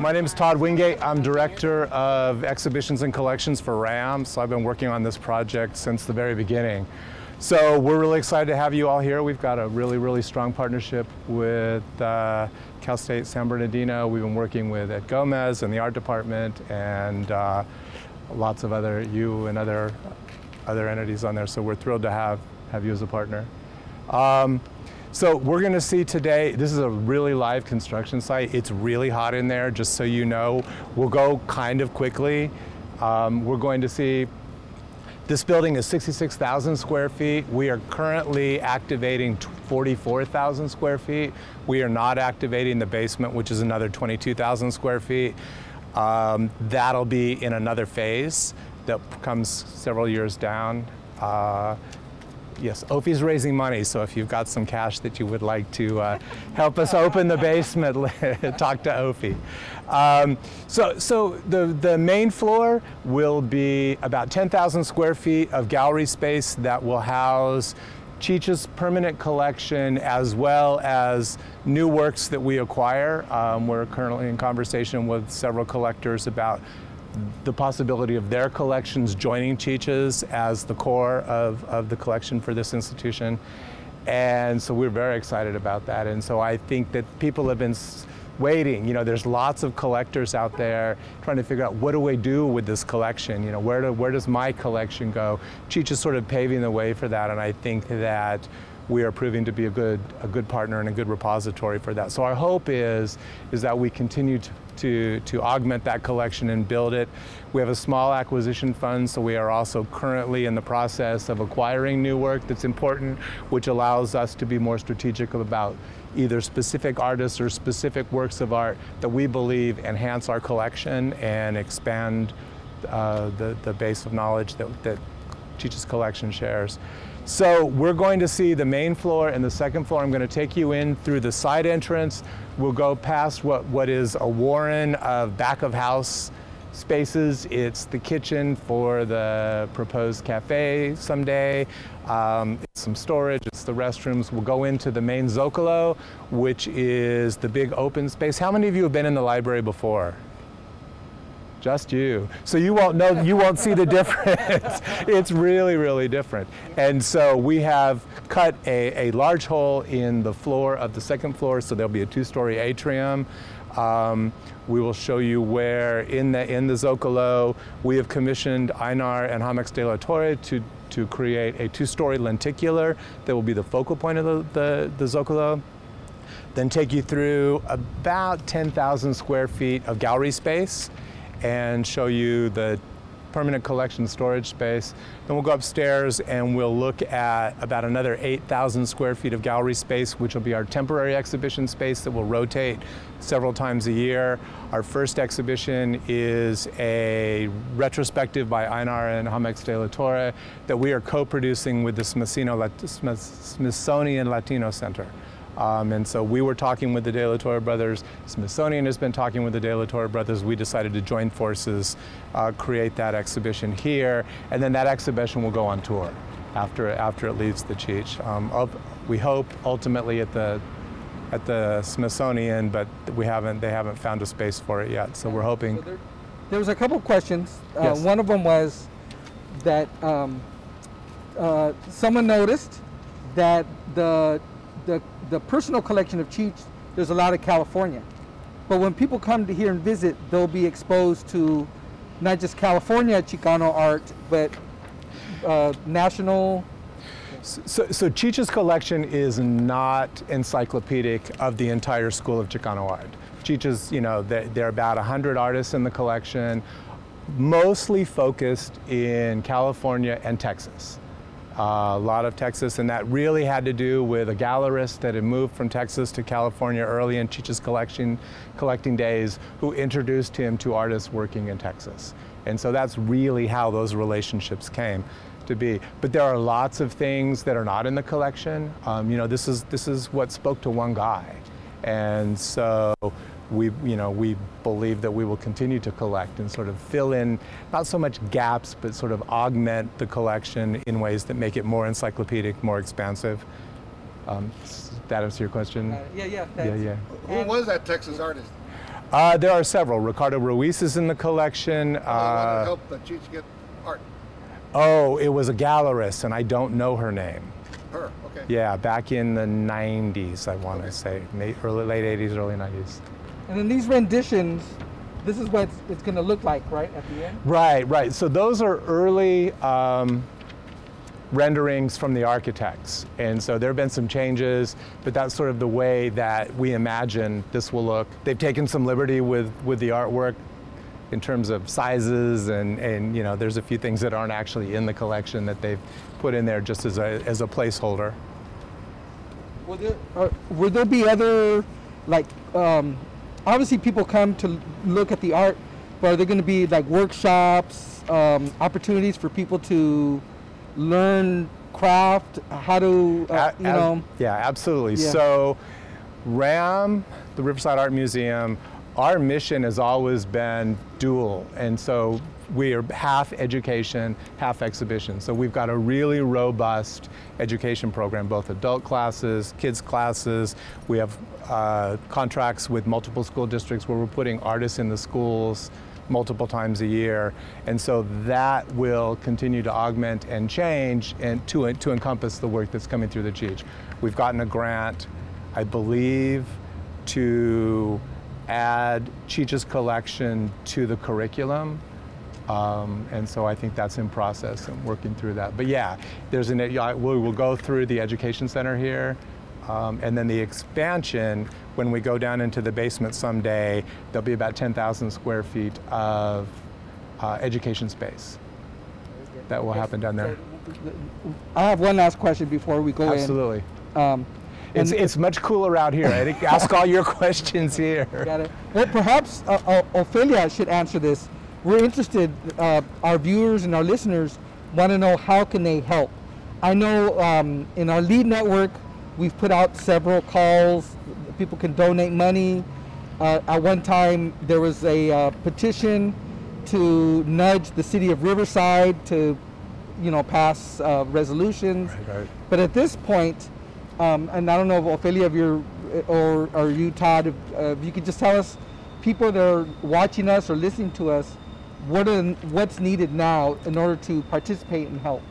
My name is Todd Wingate. I'm Director of Exhibitions and Collections for RAM. So I've been working on this project since the very beginning. So we're really excited to have you all here. We've got a really, really strong partnership with uh, Cal State San Bernardino. We've been working with Ed Gomez and the art department and uh, lots of other, you and other, other entities on there. So we're thrilled to have, have you as a partner. Um, so we're going to see today, this is a really live construction site. It's really hot in there, just so you know. We'll go kind of quickly. Um, we're going to see this building is 66,000 square feet. We are currently activating 44,000 square feet. We are not activating the basement, which is another 22,000 square feet. Um, that'll be in another phase that comes several years down. Uh, Yes, Ophi's raising money, so if you've got some cash that you would like to uh, help us open the basement, talk to Ophi. Um, so so the, the main floor will be about 10,000 square feet of gallery space that will house Cheech's permanent collection as well as new works that we acquire. Um, we're currently in conversation with several collectors about the possibility of their collections joining Cheech's as the core of, of the collection for this institution. And so we're very excited about that. And so I think that people have been waiting. You know, there's lots of collectors out there trying to figure out what do we do with this collection? You know, where, do, where does my collection go? Cheech is sort of paving the way for that. And I think that we are proving to be a good, a good partner and a good repository for that. So our hope is, is that we continue to, to, to augment that collection and build it. We have a small acquisition fund, so we are also currently in the process of acquiring new work that's important, which allows us to be more strategic about either specific artists or specific works of art that we believe enhance our collection and expand uh, the, the base of knowledge that, that Cheech's collection shares. So we're going to see the main floor and the second floor. I'm going to take you in through the side entrance. We'll go past what, what is a warren of back of house spaces. It's the kitchen for the proposed cafe someday. Um, it's some storage, it's the restrooms. We'll go into the main Zocalo, which is the big open space. How many of you have been in the library before? Just you. So you won't know, you won't see the difference. it's really, really different. And so we have cut a, a large hole in the floor of the second floor, so there'll be a two-story atrium. Um, we will show you where in the, in the Zocalo we have commissioned Einar and Jamex de la Torre to, to create a two-story lenticular that will be the focal point of the, the, the Zocalo then take you through about 10,000 square feet of gallery space and show you the permanent collection storage space. Then we'll go upstairs and we'll look at about another 8,000 square feet of gallery space, which will be our temporary exhibition space that will rotate several times a year. Our first exhibition is a retrospective by Einar and Jamex de la Torre that we are co-producing with the Smithsonian Latino Center. Um, and so we were talking with the De La Torre brothers. Smithsonian has been talking with the De La Torre brothers. We decided to join forces, uh, create that exhibition here, and then that exhibition will go on tour after after it leaves the Cheech. Um, we hope ultimately at the at the Smithsonian, but we haven't they haven't found a space for it yet. So we're hoping. So there, there, was a couple questions. Uh, yes. One of them was that um, uh, someone noticed that the the, the personal collection of Cheech, there's a lot of California. But when people come to here and visit, they'll be exposed to not just California Chicano art, but uh, national. So, so Cheech's collection is not encyclopedic of the entire school of Chicano art. Cheech's, you know, there, there are about 100 artists in the collection, mostly focused in California and Texas a lot of Texas, and that really had to do with a gallerist that had moved from Texas to California early in Cheech's collection, collecting days, who introduced him to artists working in Texas. And so that's really how those relationships came to be. But there are lots of things that are not in the collection. Um, you know, this is, this is what spoke to one guy. And so we, you know, we believe that we will continue to collect and sort of fill in not so much gaps, but sort of augment the collection in ways that make it more encyclopedic, more expansive. Um, that answer your question? Uh, yeah, yeah. Yeah, yeah. Who was that Texas artist? Uh, there are several. Ricardo Ruiz is in the collection. I want to Uh, help the Cheech get art. oh, it was a gallerist, and I don't know her name. Her, okay. Yeah, back in the 90s, I want to say. May- Early, late 80s, early 90s. And then these renditions, this is what it's, it's going to look like, right, at the end? Right, right. So those are early um, renderings from the architects. And so there have been some changes, but that's sort of the way that we imagine this will look. They've taken some liberty with, with the artwork in terms of sizes and, and you know, there's a few things that aren't actually in the collection that they've put in there just as a, as a placeholder. Will there, uh, will there be other, like, um, obviously people come to look at the art, but are there going to be like workshops, um, opportunities for people to learn craft, how to, uh, you ab- know? Yeah, absolutely. Yeah. So, RAM, the Riverside Art Museum, our mission has always been dual, and so we are half education, half exhibition. So we've got a really robust education program, both adult classes, kids classes. We have uh, contracts with multiple school districts where we're putting artists in the schools multiple times a year. And so that will continue to augment and change and to, to encompass the work that's coming through the Cheech. We've gotten a grant, I believe, to add Cheech's collection to the curriculum. Um, and so I think that's in process and working through that. But yeah, there's an, we will go through the education center here. Um, and then the expansion, when we go down into the basement someday, there'll be about 10,000 square feet of uh, education space that will happen down there. I have one last question before we go Absolutely. in. Um, It's, it's much cooler out here. Ask all your questions here. Got it. Well, perhaps uh, uh, Ophelia should answer this. We're interested. Uh, our viewers and our listeners want to know how can they help. I know um, in our LEAD network, we've put out several calls. People can donate money. Uh, at one time, there was a uh, petition to nudge the city of Riverside to, you know, pass uh, resolutions. Right, right. But at this point, um, and I don't know if Ophelia, if you're, or, or you, Todd, if, uh, if you could just tell us, people that are watching us or listening to us, what what's needed now in order to participate and help?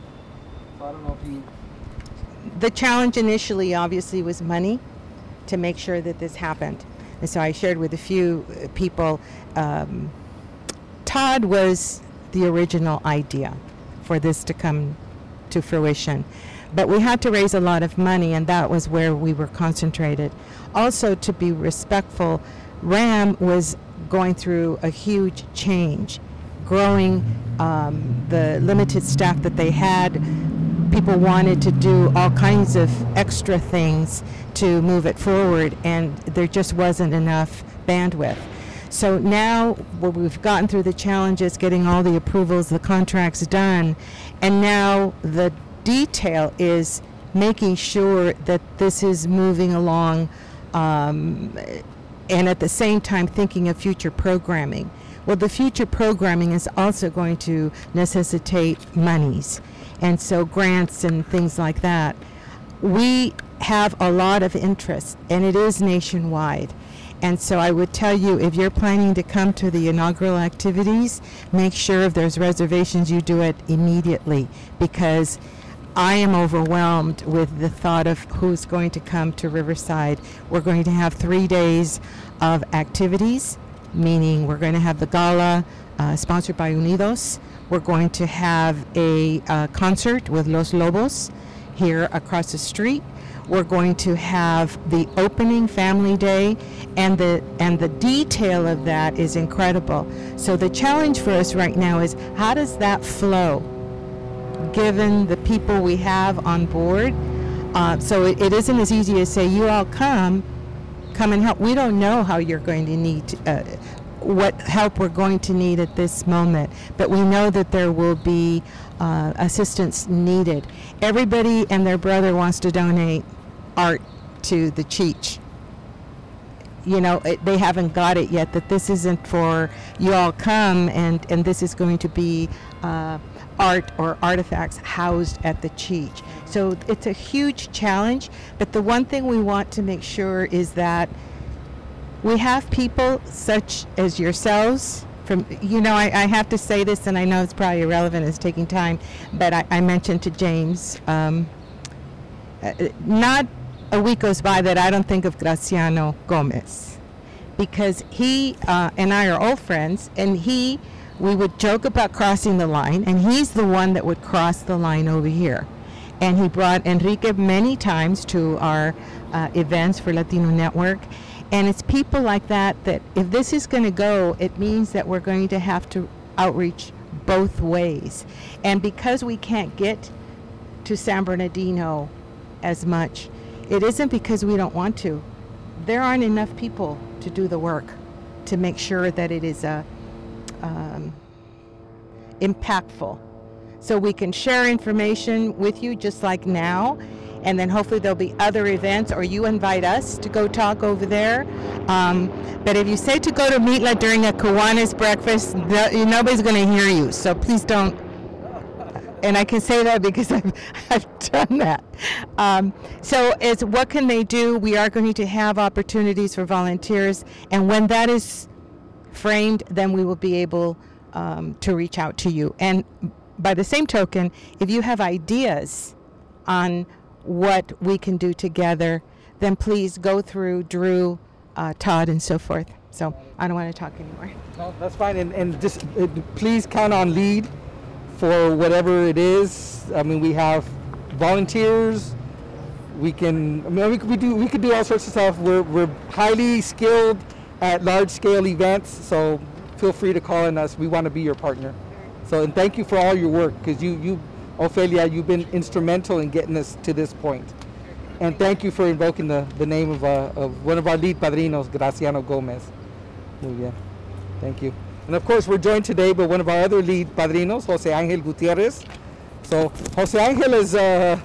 So I don't know if you. the challenge initially obviously was money to make sure that this happened. And so I shared with a few uh, people. Um, Todd was the original idea for this to come to fruition. But we had to raise a lot of money, and that was where we were concentrated. Also, to be respectful, RAM was going through a huge change, growing um, the limited staff that they had. People wanted to do all kinds of extra things to move it forward, and there just wasn't enough bandwidth. So now where we've gotten through the challenges, getting all the approvals, the contracts done, and now the detail is making sure that this is moving along um, and at the same time thinking of future programming. Well, the future programming is also going to necessitate monies, and so grants and things like that. We have a lot of interest, and it is nationwide. And so I would tell you if you're planning to come to the inaugural activities, make sure if there's reservations, you do it immediately because I am overwhelmed with the thought of who's going to come to Riverside. We're going to have three days of activities, meaning we're going to have the gala uh, sponsored by Unidos. We're going to have a uh, concert with Los Lobos here across the street. We're going to have the opening family day and the and the detail of that is incredible. So the challenge for us right now is how does that flow given the people we have on board? Uh, so it, it isn't as easy as say you all come, come and help. We don't know how you're going to need uh, what help we're going to need at this moment, but we know that there will be uh, assistance needed. Everybody and their brother wants to donate art to the Cheech. You know, it, they haven't got it yet. That this isn't for you all come and and this is going to be uh, art or artifacts housed at the Cheech. So it's a huge challenge. But the one thing we want to make sure is that we have people such as yourselves from you know I, I have to say this and i know it's probably irrelevant it's taking time but i, I mentioned to james um, uh, not a week goes by that i don't think of graciano gomez because he uh, and i are old friends and he we would joke about crossing the line and he's the one that would cross the line over here and he brought enrique many times to our uh, events for latino network and it's people like that that if this is going to go, it means that we're going to have to outreach both ways. And because we can't get to San Bernardino as much, it isn't because we don't want to. There aren't enough people to do the work to make sure that it is a um, impactful. So we can share information with you just like now and then hopefully there'll be other events or you invite us to go talk over there. Um, but if you say to go to Mitla during a Kiwanis breakfast, nobody's going to hear you. So please don't. And I can say that because I've, I've done that. Um, so, as what can they do? We are going to have opportunities for volunteers, and when that is framed, then we will be able um, to reach out to you. And by the same token, if you have ideas on what we can do together, then please go through Drew, uh, Todd, and so forth. So I don't want to talk anymore. No, that's fine. And, and just uh, please count on LEAD for whatever it is. I mean, we have volunteers. We can, I mean, we we do, we could do all sorts of stuff. We're, we're highly skilled at large scale events. So feel free to call on us. We want to be your partner. So, and thank you for all your work because you, you Ophelia, you've been instrumental in getting us to this point. And thank you for invoking the, the name of, uh, of one of our LEAD padrinos, Graciano Gomez. Muy bien. Thank you. And of course, we're joined today by one of our other LEAD padrinos, Jose Angel Gutierrez. So, Jose Angel is uh,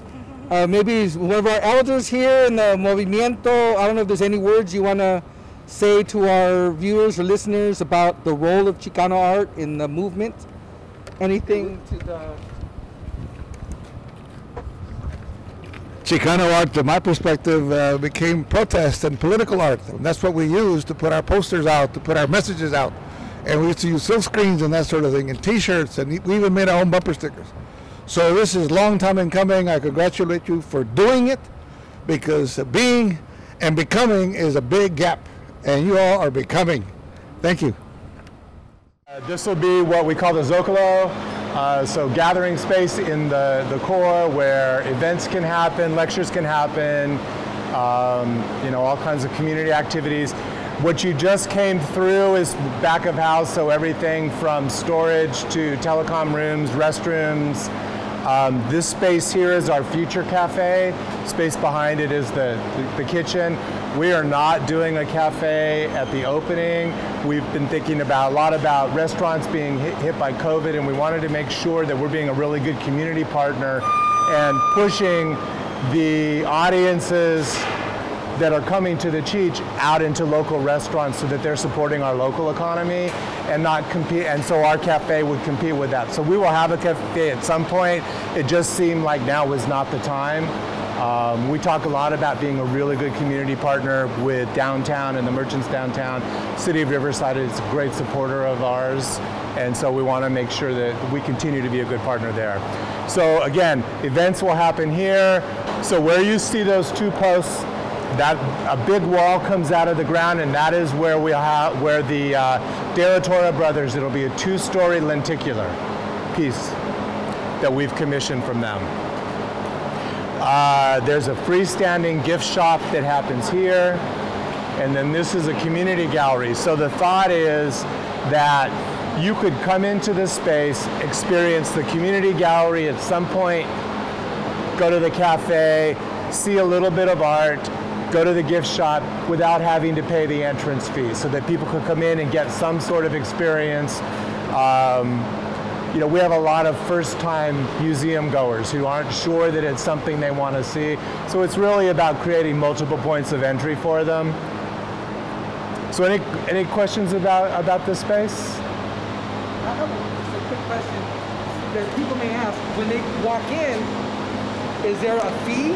uh, maybe one of our elders here in the Movimiento. I don't know if there's any words you want to say to our viewers or listeners about the role of Chicano art in the movement. Anything to the Chicano art, from my perspective, uh, became protest and political art. And that's what we used to put our posters out, to put our messages out. And we used to use silk screens and that sort of thing, and T-shirts, and we even made our own bumper stickers. So this is long time in coming. I congratulate you for doing it, because being and becoming is a big gap, and you all are becoming. Thank you. Uh, this will be what we call the Zocalo. Uh, so gathering space in the, the core where events can happen, lectures can happen, um, you know, all kinds of community activities. What you just came through is back of house, so everything from storage to telecom rooms, restrooms. Um, this space here is our future cafe. Space behind it is the, the, the kitchen. We are not doing a cafe at the opening. We've been thinking about a lot about restaurants being hit, hit by COVID, and we wanted to make sure that we're being a really good community partner and pushing the audiences that are coming to the Cheech out into local restaurants so that they're supporting our local economy and not compete and so our cafe would compete with that. So we will have a cafe at some point. It just seemed like now was not the time. Um, we talk a lot about being a really good community partner with downtown and the merchants downtown. City of Riverside is a great supporter of ours, and so we want to make sure that we continue to be a good partner there. So again, events will happen here. So where you see those two posts, that a big wall comes out of the ground, and that is where we have where the uh, brothers. It'll be a two-story lenticular piece that we've commissioned from them. Uh, there's a freestanding gift shop that happens here. And then this is a community gallery. So the thought is that you could come into this space, experience the community gallery at some point, go to the cafe, see a little bit of art, go to the gift shop without having to pay the entrance fee so that people could come in and get some sort of experience. Um, you know, we have a lot of first-time museum goers who aren't sure that it's something they want to see. So it's really about creating multiple points of entry for them. So any any questions about about this space? I have a quick question that people may ask. When they walk in, is there a fee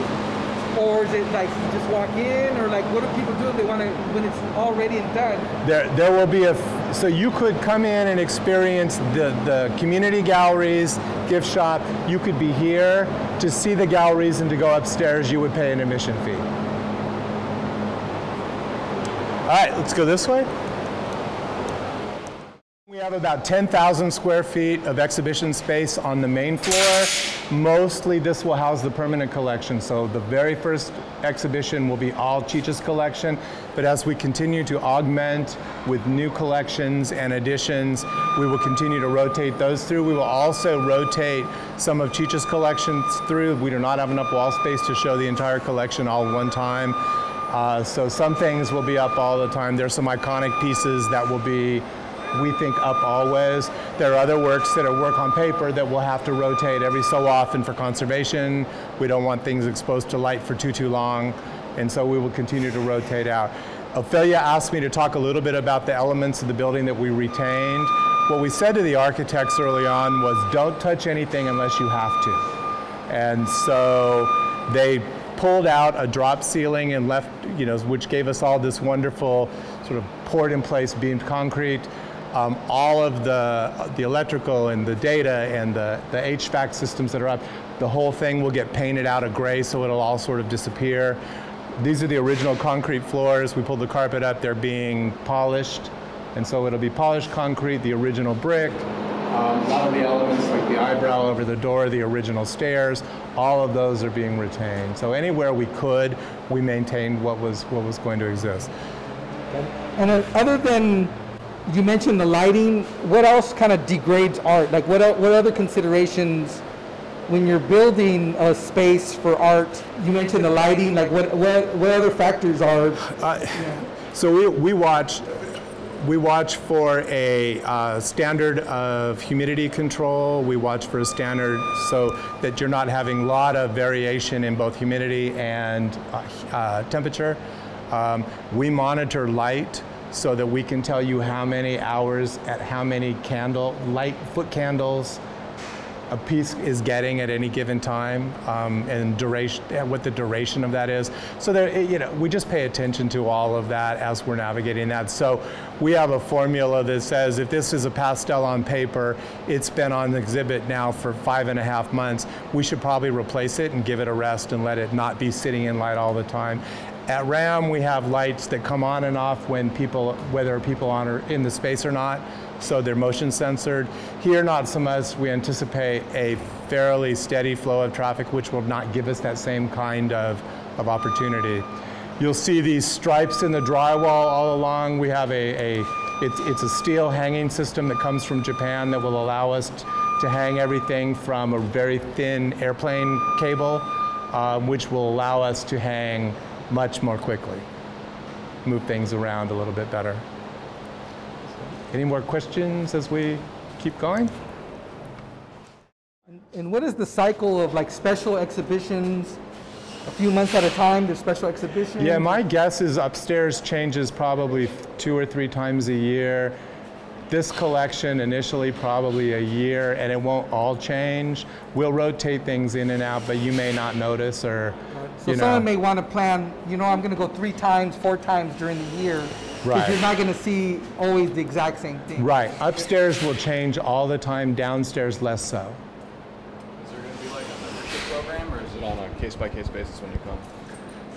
or is it like just walk in, or like what do people do if they want to when it's all ready and done? There, there will be a, so you could come in and experience the, the community galleries, gift shop. You could be here to see the galleries and to go upstairs, you would pay an admission fee. All right, let's go this way. We have about 10,000 square feet of exhibition space on the main floor. Mostly this will house the permanent collection. So the very first exhibition will be all Cheech's collection. But as we continue to augment with new collections and additions, we will continue to rotate those through. We will also rotate some of Cheech's collections through. We do not have enough wall space to show the entire collection all one time. Uh, so some things will be up all the time. There's some iconic pieces that will be, we think, up always. There are other works that are work on paper that we'll have to rotate every so often for conservation. We don't want things exposed to light for too, too long. And so we will continue to rotate out. Ophelia asked me to talk a little bit about the elements of the building that we retained. What we said to the architects early on was don't touch anything unless you have to. And so they pulled out a drop ceiling and left, you know, which gave us all this wonderful sort of poured in place beamed concrete. Um, all of the, the electrical and the data and the, the HVAC systems that are up, the whole thing will get painted out of gray so it'll all sort of disappear. These are the original concrete floors. We pulled the carpet up, they're being polished. And so it'll be polished concrete, the original brick, um, a lot of the elements like the eyebrow over the door, the original stairs, all of those are being retained. So anywhere we could, we maintained what was what was going to exist. And uh, other than you mentioned the lighting, what else kind of degrades art? Like what what other considerations when you're building a space for art? You mentioned the lighting. Like what what what other factors are? Uh, So we, we watch we watch for a uh, standard of humidity control. We watch for a standard so that you're not having a lot of variation in both humidity and uh, uh, temperature. Um, we monitor light so that we can tell you how many hours at how many candle light foot candles a piece is getting at any given time um, and duration, uh, what the duration of that is. So there, you know, we just pay attention to all of that as we're navigating that. So we have a formula that says if this is a pastel on paper, it's been on exhibit now for five and a half months, we should probably replace it and give it a rest and let it not be sitting in light all the time. At RAM, we have lights that come on and off when people, whether people on or in the space or not so they're motion censored. Here, not so much. We anticipate a fairly steady flow of traffic, which will not give us that same kind of, of opportunity. You'll see these stripes in the drywall all along. We have a, a it's, it's a steel hanging system that comes from Japan that will allow us to hang everything from a very thin airplane cable, um, which will allow us to hang much more quickly, move things around a little bit better. Any more questions as we keep going? And what is the cycle of like special exhibitions? A few months at a time, there's special exhibitions. Yeah, my guess is upstairs changes probably two or three times a year. This collection initially probably a year, and it won't all change. We'll rotate things in and out, but you may not notice or, So you know. someone may want to plan. You know, I'm going to go three times, four times during the year. Because Right. you're not going to see always the exact same thing. Right, upstairs will change all the time, downstairs less so. Is there going to be like a membership program, or is it on a case-by-case basis when you come?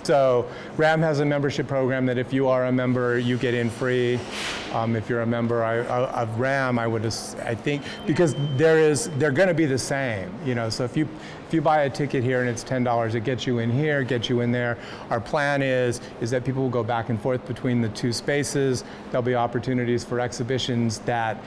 So RAM has a membership program that if you are a member, you get in free. Um, if you're a member I, I- of RAM, I would, I think, because there is, they're going to be the same. You know, so if you if you buy a ticket here and it's ten dollars, it gets you in here, gets you in there. Our plan is is that people will go back and forth between the two spaces. There'll be opportunities for exhibitions that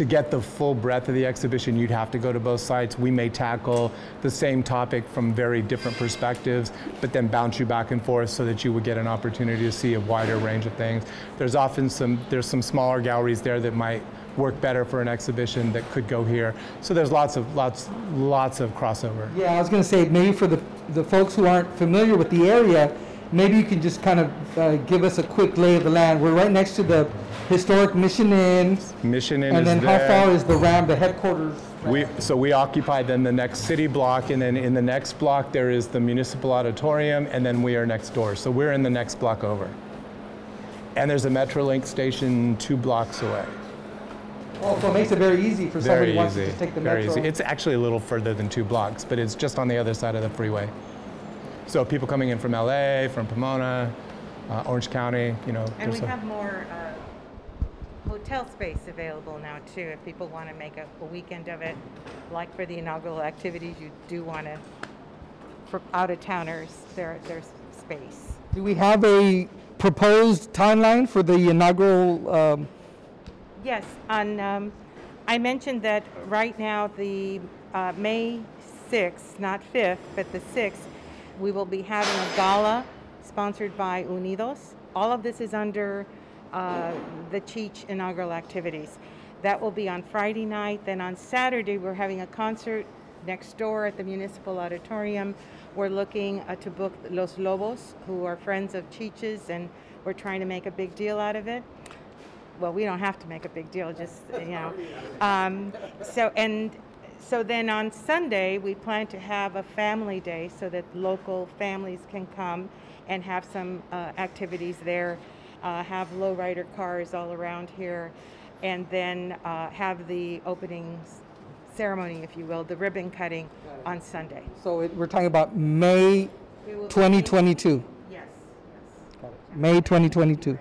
to get the full breadth of the exhibition, you'd have to go to both sites. We may tackle the same topic from very different perspectives, but then bounce you back and forth so that you would get an opportunity to see a wider range of things. There's often some there's some smaller galleries there that might work better for an exhibition that could go here. So there's lots of lots lots of crossover. Yeah, I was going to say maybe for the the folks who aren't familiar with the area, maybe you can just kind of uh, give us a quick lay of the land. We're right next to the historic Mission Inn, Mission Inn and is then there. how far is the RAM, the headquarters? We, so we occupy then the next city block, and then in the next block there is the municipal auditorium, and then we are next door. So we're in the next block over. And there's a Metrolink station two blocks away. Oh, so it makes it very easy for somebody who wants to just take the Very metro. easy. It's actually a little further than two blocks, but it's just on the other side of the freeway. So people coming in from LA, from Pomona, uh, Orange County, you know. And we a- have more uh, hotel space available now too, if people want to make a, a weekend of it. Like for the inaugural activities, you do want to, for out-of-towners, there, there's space. Do we have a proposed timeline for the inaugural? Um, Yes, on, um, I mentioned that right now, the uh, May 6th, not 5th, but the 6th, we will be having a gala sponsored by Unidos. All of this is under uh, the Cheech inaugural activities. That will be on Friday night. Then on Saturday, we're having a concert next door at the Municipal Auditorium. We're looking uh, to book Los Lobos, who are friends of Cheech's, and we're trying to make a big deal out of it well, we don't have to make a big deal, just, you know. Um, so, and so then on Sunday, we plan to have a family day so that local families can come and have some uh, activities there, uh, have lowrider cars all around here, and then uh, have the opening ceremony, if you will, the ribbon cutting on Sunday. so it, we're talking about May We will be- 2022. Yes, yes. May 2022.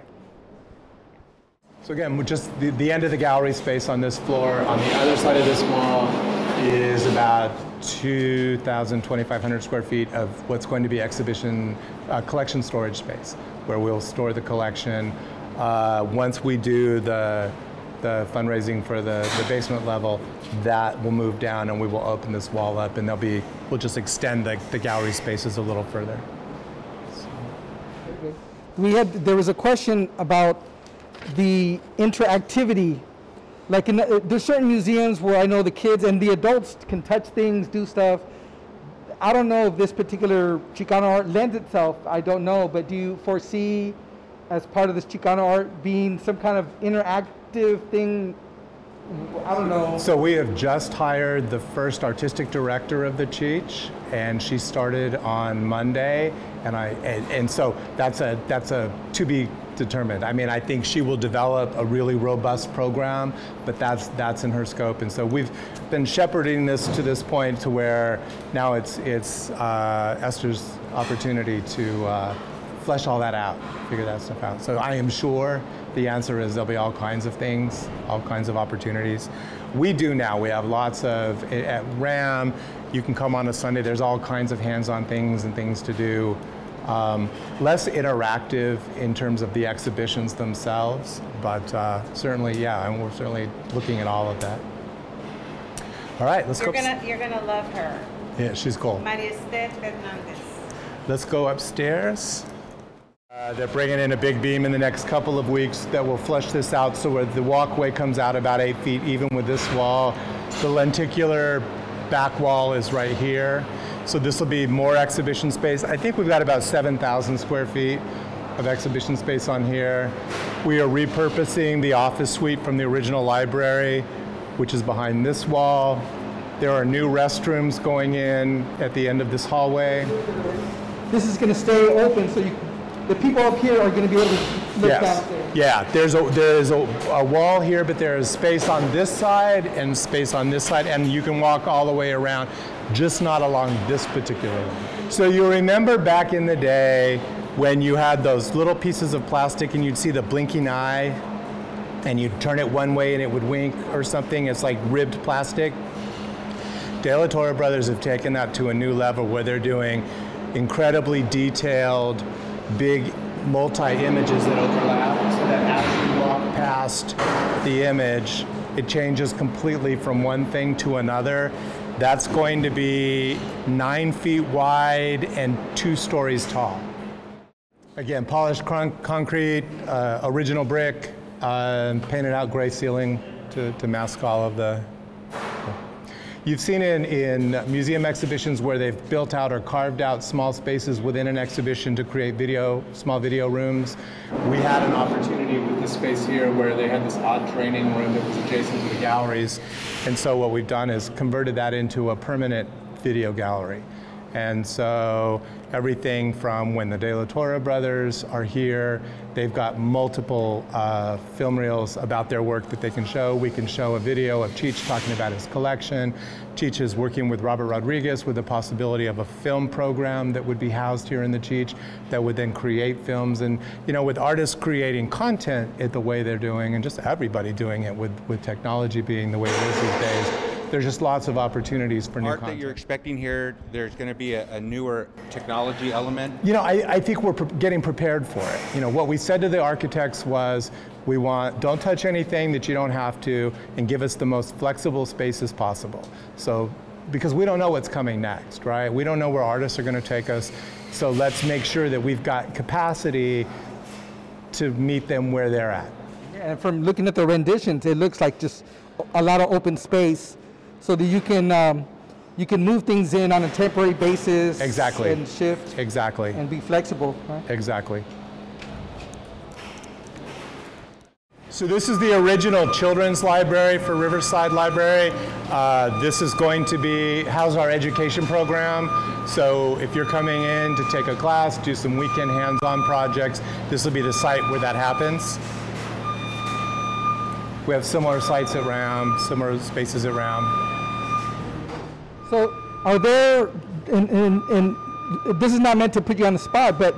So again, just the, the end of the gallery space on this floor. On the other side of this wall is about 2,000, 2,500 square feet of what's going to be exhibition uh, collection storage space, where we'll store the collection. Uh, once we do the the fundraising for the, the basement level, that will move down and we will open this wall up and there'll be, we'll just extend the, the gallery spaces a little further. We had, there was a question about the interactivity. Like, in, uh, there's certain museums where I know the kids and the adults can touch things, do stuff. I don't know if this particular Chicano art lends itself. I don't know, but do you foresee, as part of this Chicano art, being some kind of interactive thing? I don't know. So we have just hired the first artistic director of the Cheech, and she started on Monday, and I and, and so that's a that's a to be determined. I mean, I think she will develop a really robust program, but that's that's in her scope, and so we've been shepherding this to this point to where now it's it's uh, Esther's opportunity to. Uh, flesh all that out, figure that stuff out. So I am sure the answer is there'll be all kinds of things, all kinds of opportunities. We do now. We have lots of at RAM. You can come on a Sunday. There's all kinds of hands-on things and things to do. Um, less interactive in terms of the exhibitions themselves, but uh, certainly, yeah, and we're certainly looking at all of that. All right, let's You're go. gonna, you're gonna love her. Yeah, she's cool. Maria Esther Fernandez. Let's go upstairs. Uh, they're bringing in a big beam in the next couple of weeks that will flush this out so where the walkway comes out about eight feet even with this wall. The lenticular back wall is right here. So this will be more exhibition space. I think we've got about 7,000 square feet of exhibition space on here. We are repurposing the office suite from the original library, which is behind this wall. There are new restrooms going in at the end of this hallway. This is going to stay open, so you, the people up here are going to be able to look Yes. downstairs. Yeah, there's a there is a, a wall here, but there is space on this side and space on this side, and you can walk all the way around, just not along this particular one. So you remember back in the day when you had those little pieces of plastic and you'd see the blinking eye, and you'd turn it one way and it would wink or something. It's like ribbed plastic. De La Torre Brothers have taken that to a new level where they're doing incredibly detailed, big multi-images that overlap so that as you walk past the image, it changes completely from one thing to another. That's going to be nine feet wide and two stories tall. Again, polished con- concrete, uh, original brick, uh, painted out gray ceiling to, to mask all of the you've seen in, in museum exhibitions where they've built out or carved out small spaces within an exhibition to create video, small video rooms. We had an opportunity with this space here where they had this odd training room that was adjacent to the galleries. And so what we've done is converted that into a permanent video gallery. And so everything from when the De La Torre brothers are here, they've got multiple uh, film reels about their work that they can show. We can show a video of Cheech talking about his collection. Cheech is working with Robert Rodriguez with the possibility of a film program that would be housed here in the Cheech that would then create films. And you know, with artists creating content it the way they're doing, and just everybody doing it with, with technology being the way it is these days, there's just lots of opportunities for new art content. that you're expecting here, there's going to be a, a newer technology element. You know, I, I think we're pre- getting prepared for it. You know, what we said to the architects was, we want, don't touch anything that you don't have to, and give us the most flexible spaces possible. So, because we don't know what's coming next, right? We don't know where artists are going to take us. So let's make sure that we've got capacity to meet them where they're at. And from looking at the renditions, it looks like just a lot of open space, so that you can um, you can move things in on a temporary basis. Exactly. And shift Exactly. and be flexible. Right? Exactly. So this is the original children's library for Riverside Library. Uh, this is going to be house our education program. So if you're coming in to take a class, do some weekend hands-on projects, this will be the site where that happens. We have similar sites at RAM, similar spaces at RAM. So, are there, and, this is not meant to put you on the spot, but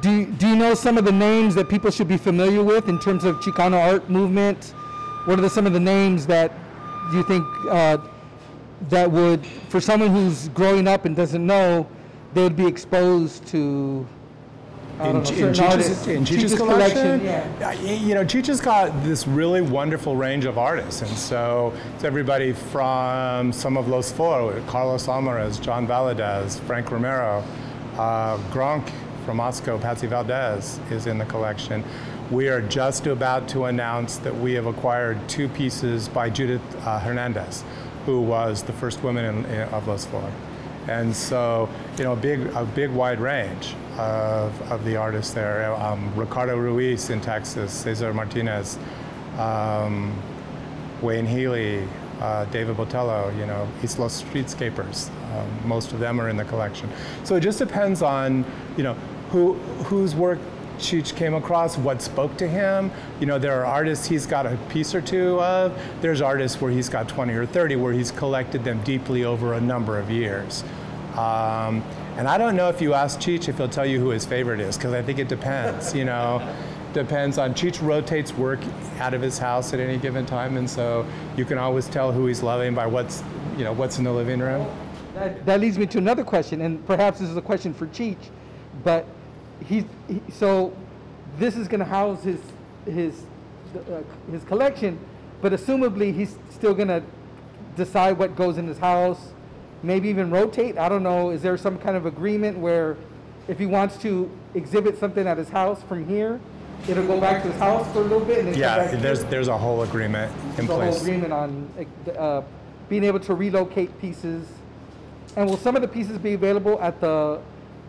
do you, do you know some of the names that people should be familiar with in terms of Chicano art movement? What are the, some of the names that you think uh, that would, for someone who's growing up and doesn't know, they would be exposed to? In, know, in Cheech's, in Cheech's Cheech's collection, yeah. You know, Cheech has got this really wonderful range of artists, and so it's everybody from some of Los Four, Carlos Almaraz, John Valadez, Frank Romero, uh, Gronk from Asco, Patssi Valadez is in the collection. We are just about to announce that we have acquired two pieces by Judith uh, Hernandez, who was the first woman in, in, of Los Four. And so, you know, a big, a big wide range of, of the artists there. Um, Ricardo Ruiz in Texas, Cesar Martinez, um, Wayne Healy, uh, David Botello, you know, East Los Streetscapers. Um, most of them are in the collection. So it just depends on, you know, who, whose work Cheech came across, what spoke to him. You know, there are artists he's got a piece or two of. There's artists where he's got 20 or 30 where he's collected them deeply over a number of years. Um, and I don't know if you ask Cheech if he'll tell you who his favorite is, because I think it depends, you know. Depends on Cheech rotates work out of his house at any given time, and so you can always tell who he's loving by what's, you know, what's in the living room. That, that leads me to another question, and perhaps this is a question for Cheech, but he's he, so this is going to house his his uh, his collection, but assumably he's still going to decide what goes in his house, maybe even rotate. I don't know. Is there some kind of agreement where if he wants to exhibit something at his house from here, it'll go back to his house for a little bit and then Yeah, there's here? there's a whole agreement in There's a whole agreement on uh, being able to relocate pieces. And will some of the pieces be available at the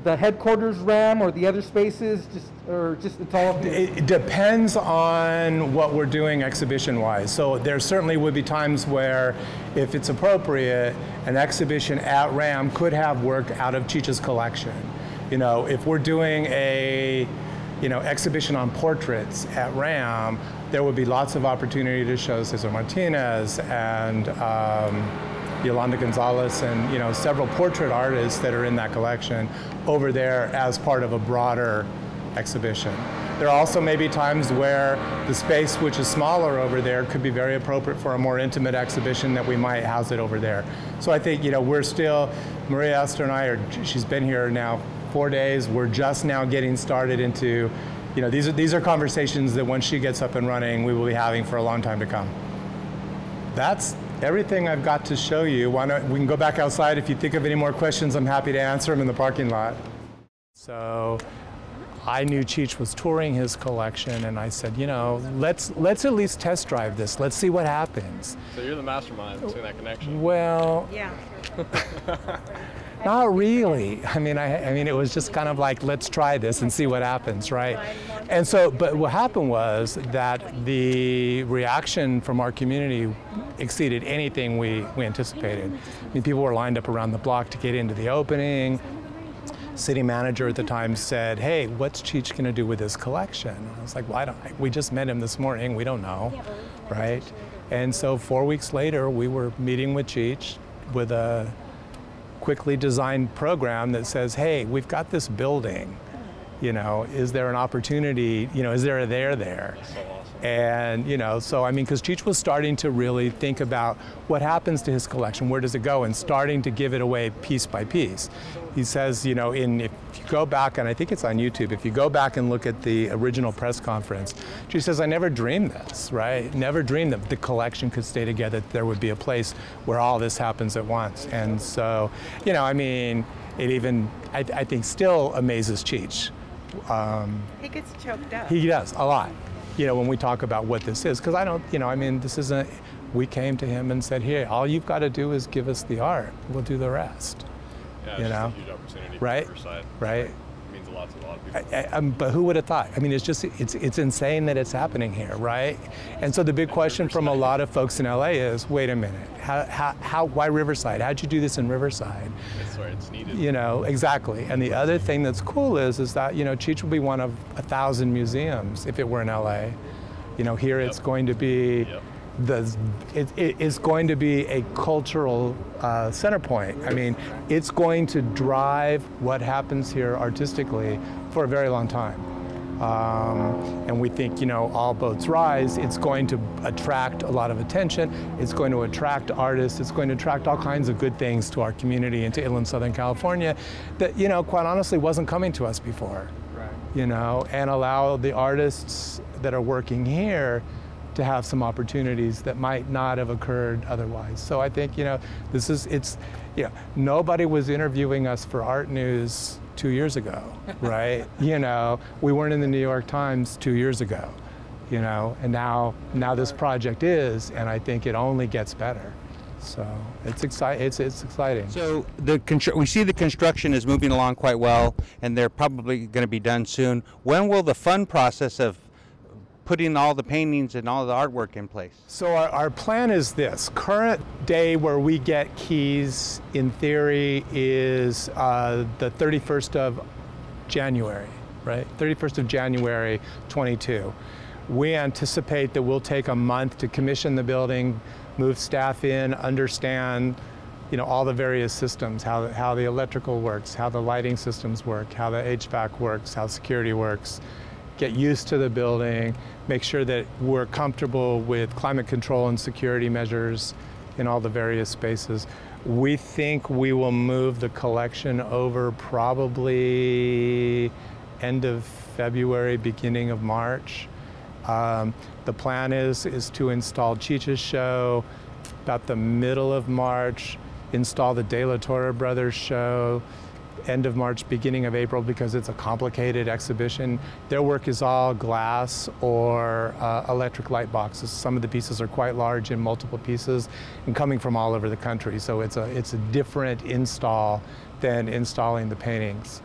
the headquarters RAM or the other spaces? Just or just it's all? It depends on what we're doing exhibition wise. So there certainly would be times where, if it's appropriate, an exhibition at RAM could have work out of Cheech's collection. You know, if we're doing a you know, exhibition on portraits at RAM, there would be lots of opportunity to show Cesar Martinez and um, Yolanda Gonzalez and you know several portrait artists that are in that collection over there as part of a broader exhibition. There are also may be times where the space which is smaller over there could be very appropriate for a more intimate exhibition that we might house it over there. So I think you know we're still Maria Esther and I are she's been here now four days. We're just now getting started into you know these are these are conversations that once she gets up and running we will be having for a long time to come. That's everything I've got to show you. Why don't we can go back outside if you think of any more questions I'm happy to answer them in the parking lot. So I knew Cheech was touring his collection, and I said, you know, let's let's at least test drive this. Let's see what happens. So you're the mastermind between that connection. Well, Yeah. Not really. I mean, I, I mean, it was just kind of like, let's try this and see what happens, right? And so, but what happened was that the reaction from our community exceeded anything we, we anticipated. I mean, people were lined up around the block to get into the opening. City manager at the time said, "Hey, what's Cheech going to do with his collection?" I was like, "Why don't we just met him this morning? We don't know, right?" And so four weeks later, we were meeting with Cheech with a quickly designed program that says, hey, we've got this building. You know, is there an opportunity? You know, is there a there there? And, you know, so I mean, because Cheech was starting to really think about what happens to his collection, where does it go, and starting to give it away piece by piece. He says, you know, in if you go back, and I think it's on YouTube, if you go back and look at the original press conference, she says, I never dreamed this, right? Never dreamed that the collection could stay together, that there would be a place where all this happens at once. And so, you know, I mean, it even, I, I think, still amazes Cheech. Um, He gets choked up. he does a lot. You know, when we talk about what this is, because I don't, you know, I mean, this isn't. We came to him and said, "Here, all you've got to do is give us the art. We'll do the rest." Yeah, You know? a huge opportunity for Right? Right? It means a lot to a lot of people. I, I, um, but who would have thought? I mean, it's just it's it's insane that it's happening here, right? And so the big question from a lot of folks in LA is, wait a minute, how how, how why Riverside? How'd you do this in Riverside? It's where it's needed. You know, exactly. And the other thing that's cool is is that you know Cheech will be one of a thousand museums if it were in LA. You know, here it's going to be Yep. The it, it is going to be a cultural uh, center point. I mean, it's going to drive what happens here artistically for a very long time. Um, and we think, you know, all boats rise. It's going to attract a lot of attention. It's going to attract artists. It's going to attract all kinds of good things to our community and to inland Southern California that, you know, quite honestly wasn't coming to us before. Right. You know, and allow the artists that are working here to have some opportunities that might not have occurred otherwise. So I think, you know, this is, it's, you know, nobody was interviewing us for art news two years ago, right? you know, we weren't in the New York Times two years ago, you know, and now, now this project is, and I think it only gets better. So it's exciting. It's, it's exciting. So the constru- we see the construction is moving along quite well, and they're probably going to be done soon. When will the fun process of putting all the paintings and all the artwork in place? So our, our plan is this. Current day where we get keys, in theory, is uh, the 31st of January, right? 31st of January, 22. We anticipate that we'll take a month to commission the building, move staff in, understand, you know, all the various systems, how, how the electrical works, how the lighting systems work, how the HVAC works, how security works, get used to the building, make sure that we're comfortable with climate control and security measures in all the various spaces. We think we will move the collection over probably end of February, beginning of March. Um, the plan is is to install Cheech's show about the middle of March, install the De La Torre Brothers show end of March, beginning of April, because it's a complicated exhibition. Their work is all glass or uh, electric light boxes. Some of the pieces are quite large in multiple pieces and coming from all over the country. So it's a, it's a different install than installing the paintings.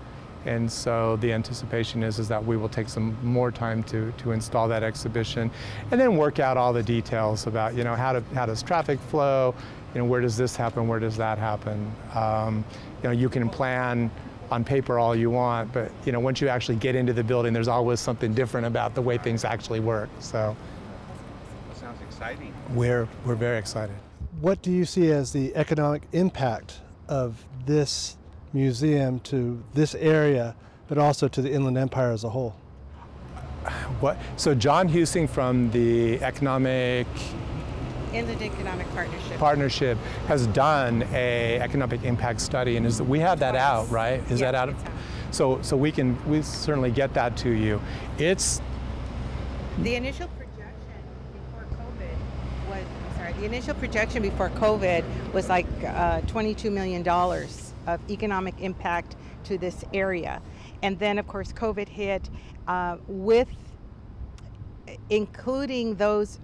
And so the anticipation is, is that we will take some more time to, to install that exhibition and then work out all the details about, you know, how, to, how does traffic flow, you know, where does this happen, where does that happen. Um, you know, you can plan on paper all you want, but, you know, once you actually get into the building, there's always something different about the way things actually work. So That sounds exciting. we're, we're very excited. What do you see as the economic impact of this museum to this area, but also to the Inland Empire as a whole? What, so John Husing from the Economic Inland Economic Partnership. Partnership has done a economic impact study, and is we have that out, right? Is Yeah, that out? So, so we can we certainly get that to you. It's The initial projection before COVID was, I'm sorry, the initial projection before COVID was like uh, $22 million of economic impact to this area. And then, of course, COVID hit uh, with including those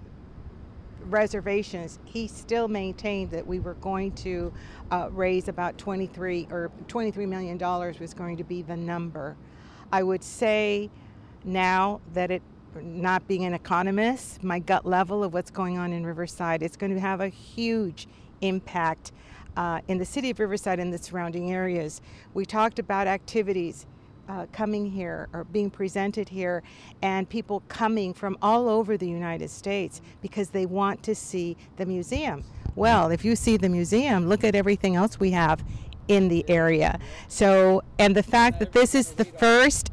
reservations, he still maintained that we were going to uh, raise about 23 or 23 million dollars was going to be the number. I would say now that it not being an economist, my gut level of what's going on in Riverside, it's going to have a huge impact uh, in the city of Riverside and the surrounding areas. We talked about activities uh, coming here or being presented here, and people coming from all over the United States because they want to see the museum. Well, if you see the museum, look at everything else we have in the area. So, and the fact that this is the first,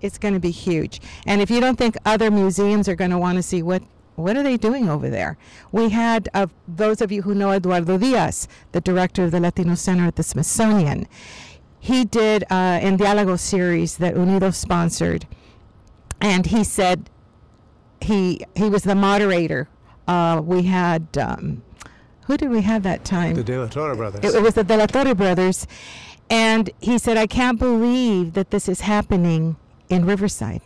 it's going to be huge. And if you don't think other museums are going to want to see what what are they doing over there? We had uh, those of you who know Eduardo Diaz, the director of the Latino Center at the Smithsonian he did uh, an Diálogo series that Unido sponsored, and he said he he was the moderator. Uh, we had um, who did we have that time? The De La Torre brothers. It, it was the De La Torre brothers, and he said, "I can't believe that this is happening in Riverside."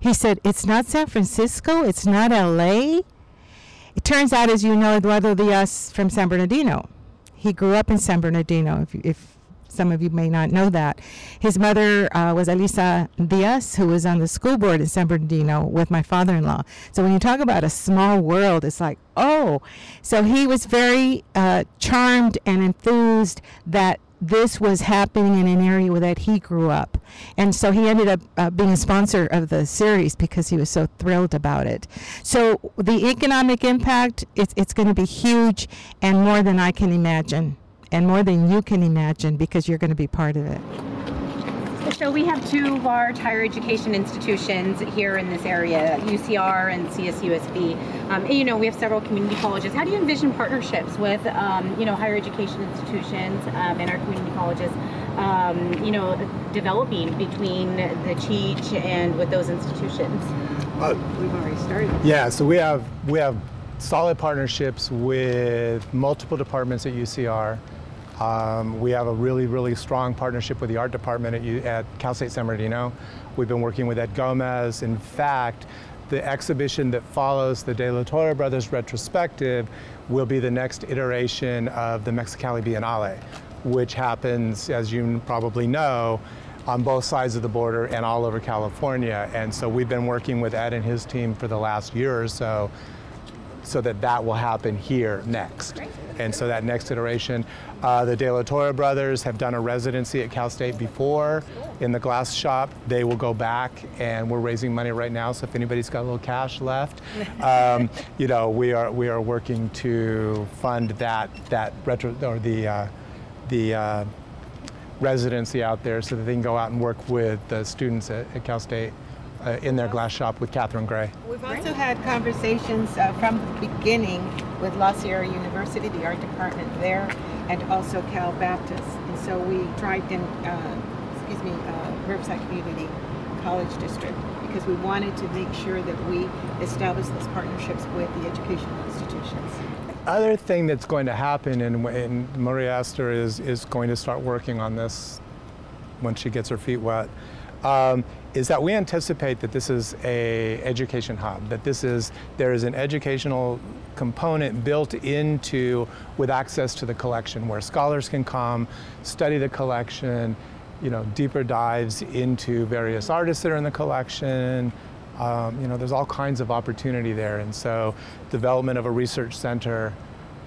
He said, "It's not San Francisco. It's not L.A." It turns out, as you know, Eduardo Diaz from San Bernardino. He grew up in San Bernardino. If, if some of you may not know that. His mother uh, was Elisa Diaz, who was on the school board in San Bernardino with my father in law. So when you talk about a small world, it's like, oh. So he was very uh, charmed and enthused that this was happening in an area where that he grew up. And so he ended up uh, being a sponsor of the series because he was so thrilled about it. So the economic impact, it's, it's going to be huge and more than I can imagine and more than you can imagine because you're going to be part of it. So we have two large higher education institutions here in this area, UCR and CSUSB. Um, and, you know, we have several community colleges. How do you envision partnerships with, um, you know, higher education institutions um, and our community colleges, um, you know, developing between the Cheech and with those institutions? Uh, We've already started. Yeah, so we have we have solid partnerships with multiple departments at UCR. Um, we have a really, really strong partnership with the art department at, at Cal State San Bernardino. We've been working with Ed Gomez. In fact, the exhibition that follows the De La Torre Brothers retrospective will be the next iteration of the Mexicali Biennale, which happens, as you probably know, on both sides of the border and all over California. And so we've been working with Ed and his team for the last year or so so that that will happen here next. And so that next iteration, uh, the De La Torre brothers have done a residency at Cal State before in the glass shop. They will go back, and we're raising money right now. So if anybody's got a little cash left, um, you know, we are we are working to fund that that retro or the uh, the uh, residency out there so that they can go out and work with the students at, at Cal State uh, in their glass shop with Catherine Gray. We've also had conversations uh, from the beginning with La Sierra University, the art department there, and also Cal Baptist. And so we tried in, uh, excuse me, uh, Riverside Community College District because we wanted to make sure that we establish those partnerships with the educational institutions. Other thing that's going to happen, and, and Maria Esther is, is going to start working on this when she gets her feet wet, um, is that we anticipate that this is a education hub, that this is, there is an educational component built into with access to the collection where scholars can come, study the collection, you know, deeper dives into various artists that are in the collection. Um, you know, there's all kinds of opportunity there. And so development of a research center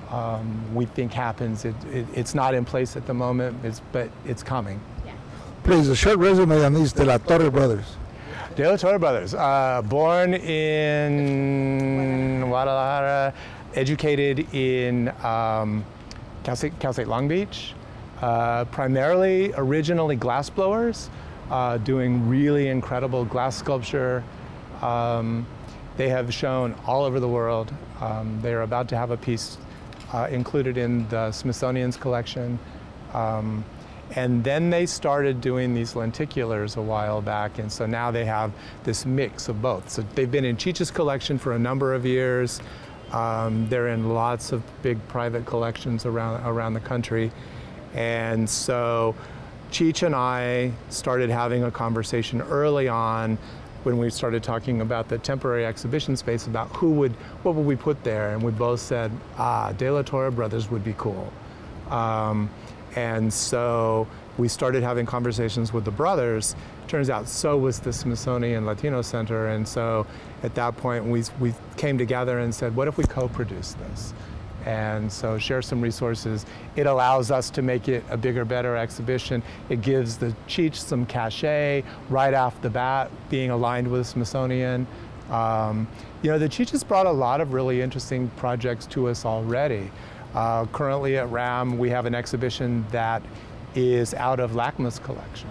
um, we think happens. It, it, it's not in place at the moment, but it's coming. Please, a short resume on these De La Torre brothers. De La Torre brothers, uh, born in Guadalajara, educated in um, Cal, State, Cal, State, Long Beach, uh, primarily originally glassblowers, uh, doing really incredible glass sculpture. Um, they have shown all over the world. Um, they are about to have a piece uh, included in the Smithsonian's collection. Um, and then they started doing these lenticulars a while back, and so now they have this mix of both. So they've been in Cheech's collection for a number of years. Um, they're in lots of big private collections around around the country, and so Cheech and I started having a conversation early on when we started talking about the temporary exhibition space about who would, what would we put there, and we both said, ah, De La Torre Brothers would be cool. Um, and so we started having conversations with the brothers. Turns out so was the Smithsonian Latino Center, and so at that point we, we came together and said, what if we co-produce this? And so share some resources. It allows us to make it a bigger, better exhibition. It gives the Cheech some cachet right off the bat, being aligned with the Smithsonian. Um, you know, the Cheech has brought a lot of really interesting projects to us already. Uh, currently at RAM, we have an exhibition that is out of LACMA's collection.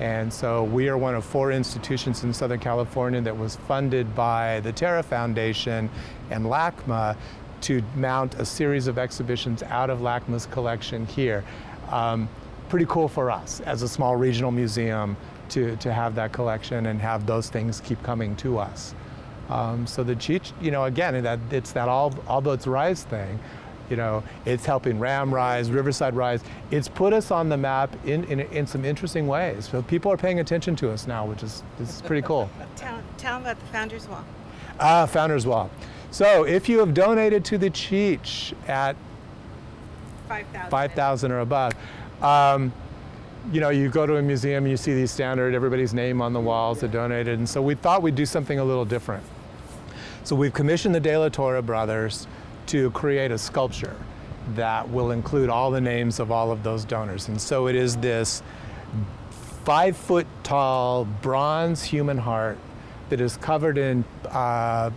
And so we are one of four institutions in Southern California that was funded by the Terra Foundation and LACMA to mount a series of exhibitions out of LACMA's collection here. Um, pretty cool for us as a small regional museum to, to have that collection and have those things keep coming to us. Um, so the Cheech, you know, again, that, it's that all, all boats rise thing. You know, it's helping Ram rise, Riverside rise. It's put us on the map in, in, in some interesting ways. So people are paying attention to us now, which is, is pretty cool. Tell, tell them about the Founders Wall. Ah, Founders Wall. So if you have donated to the Cheech at 5,000. 5,000 or above, um, you know, you go to a museum, and you see these standard, everybody's name on the walls that donated, and so we thought we'd do something a little different. So we've commissioned the De La Torre brothers to create a sculpture that will include all the names of all of those donors. And so it is this five foot tall bronze human heart that is covered in uh,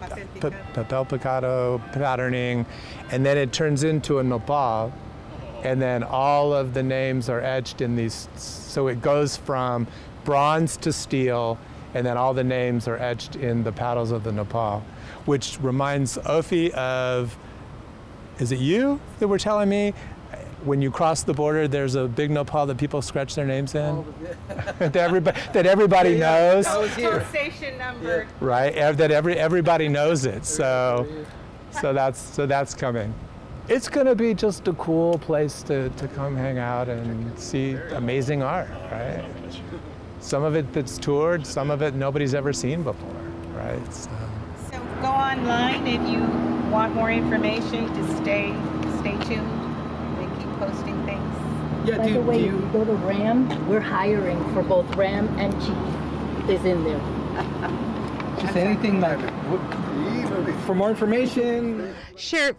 papel picado patterning, and then it turns into a nopal, and then all of the names are etched in these. So it goes from bronze to steel, and then all the names are etched in the paddles of the nopal, which reminds Ofi of. Is it you that were telling me? When you cross the border, there's a big nopal that people scratch their names in. that everybody, that everybody knows Station number. right? That every everybody knows it. So, so that's so that's coming. It's gonna be just a cool place to, to come hang out and see amazing art, right? Some of it that's toured, some of it nobody's ever seen before, right? So, So go online if you want more information. Just stay, stay tuned. They keep posting things. Yeah, By do, the way, do if you you, go to RAM, we're hiring for both RAM and Chief is in there. just anything like, for more information, Sure.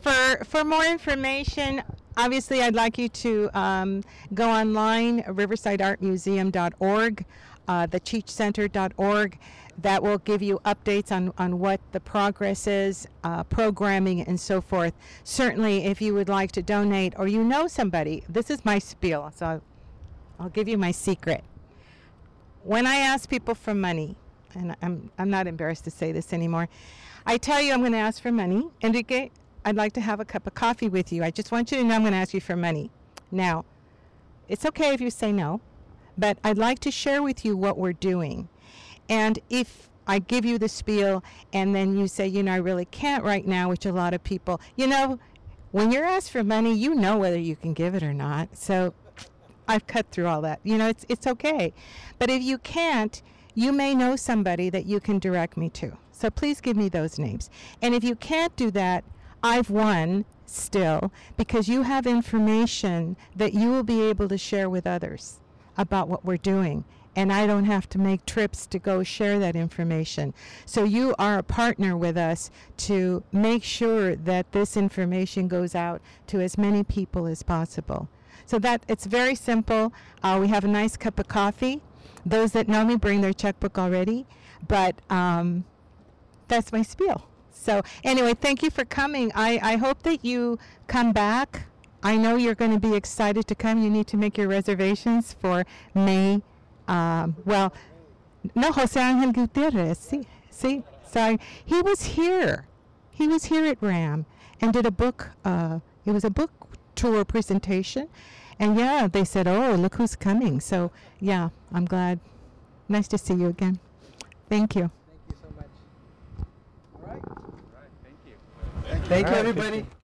For for more information, obviously, I'd like you to um, go online, riversideartmuseum.org, uh, thecheechcenter.org. That will give you updates on, on what the progress is, uh, programming, and so forth. Certainly, if you would like to donate or you know somebody, this is my spiel, so I'll, I'll give you my secret. When I ask people for money, and I'm, I'm not embarrassed to say this anymore, I tell you I'm going to ask for money. Enrique, I'd like to have a cup of coffee with you. I just want you to know I'm going to ask you for money. Now, it's okay if you say no, but I'd like to share with you what we're doing. And if I give you the spiel and then you say, you know, I really can't right now, which a lot of people, you know, when you're asked for money, you know whether you can give it or not. So I've cut through all that. You know, it's it's okay. But if you can't, you may know somebody that you can direct me to. So please give me those names. And if you can't do that, I've won still because you have information that you will be able to share with others about what we're doing. And I don't have to make trips to go share that information. So you are a partner with us to make sure that this information goes out to as many people as possible. So that it's very simple. Uh, we have a nice cup of coffee. Those that know me bring their checkbook already, but um, that's my spiel. So anyway, thank you for coming. I, I hope that you come back. I know you're going to be excited to come. You need to make your reservations for May. Um, well, no, Jose Angel Gutierrez. See, see, sorry. He was here. He was here at RAM and did a book. Uh, it was a book tour presentation, and yeah, they said, "Oh, look who's coming." So yeah, I'm glad. Nice to see you again. Thank you. thank you so much. All right. All right. Thank you. Thank you, All everybody.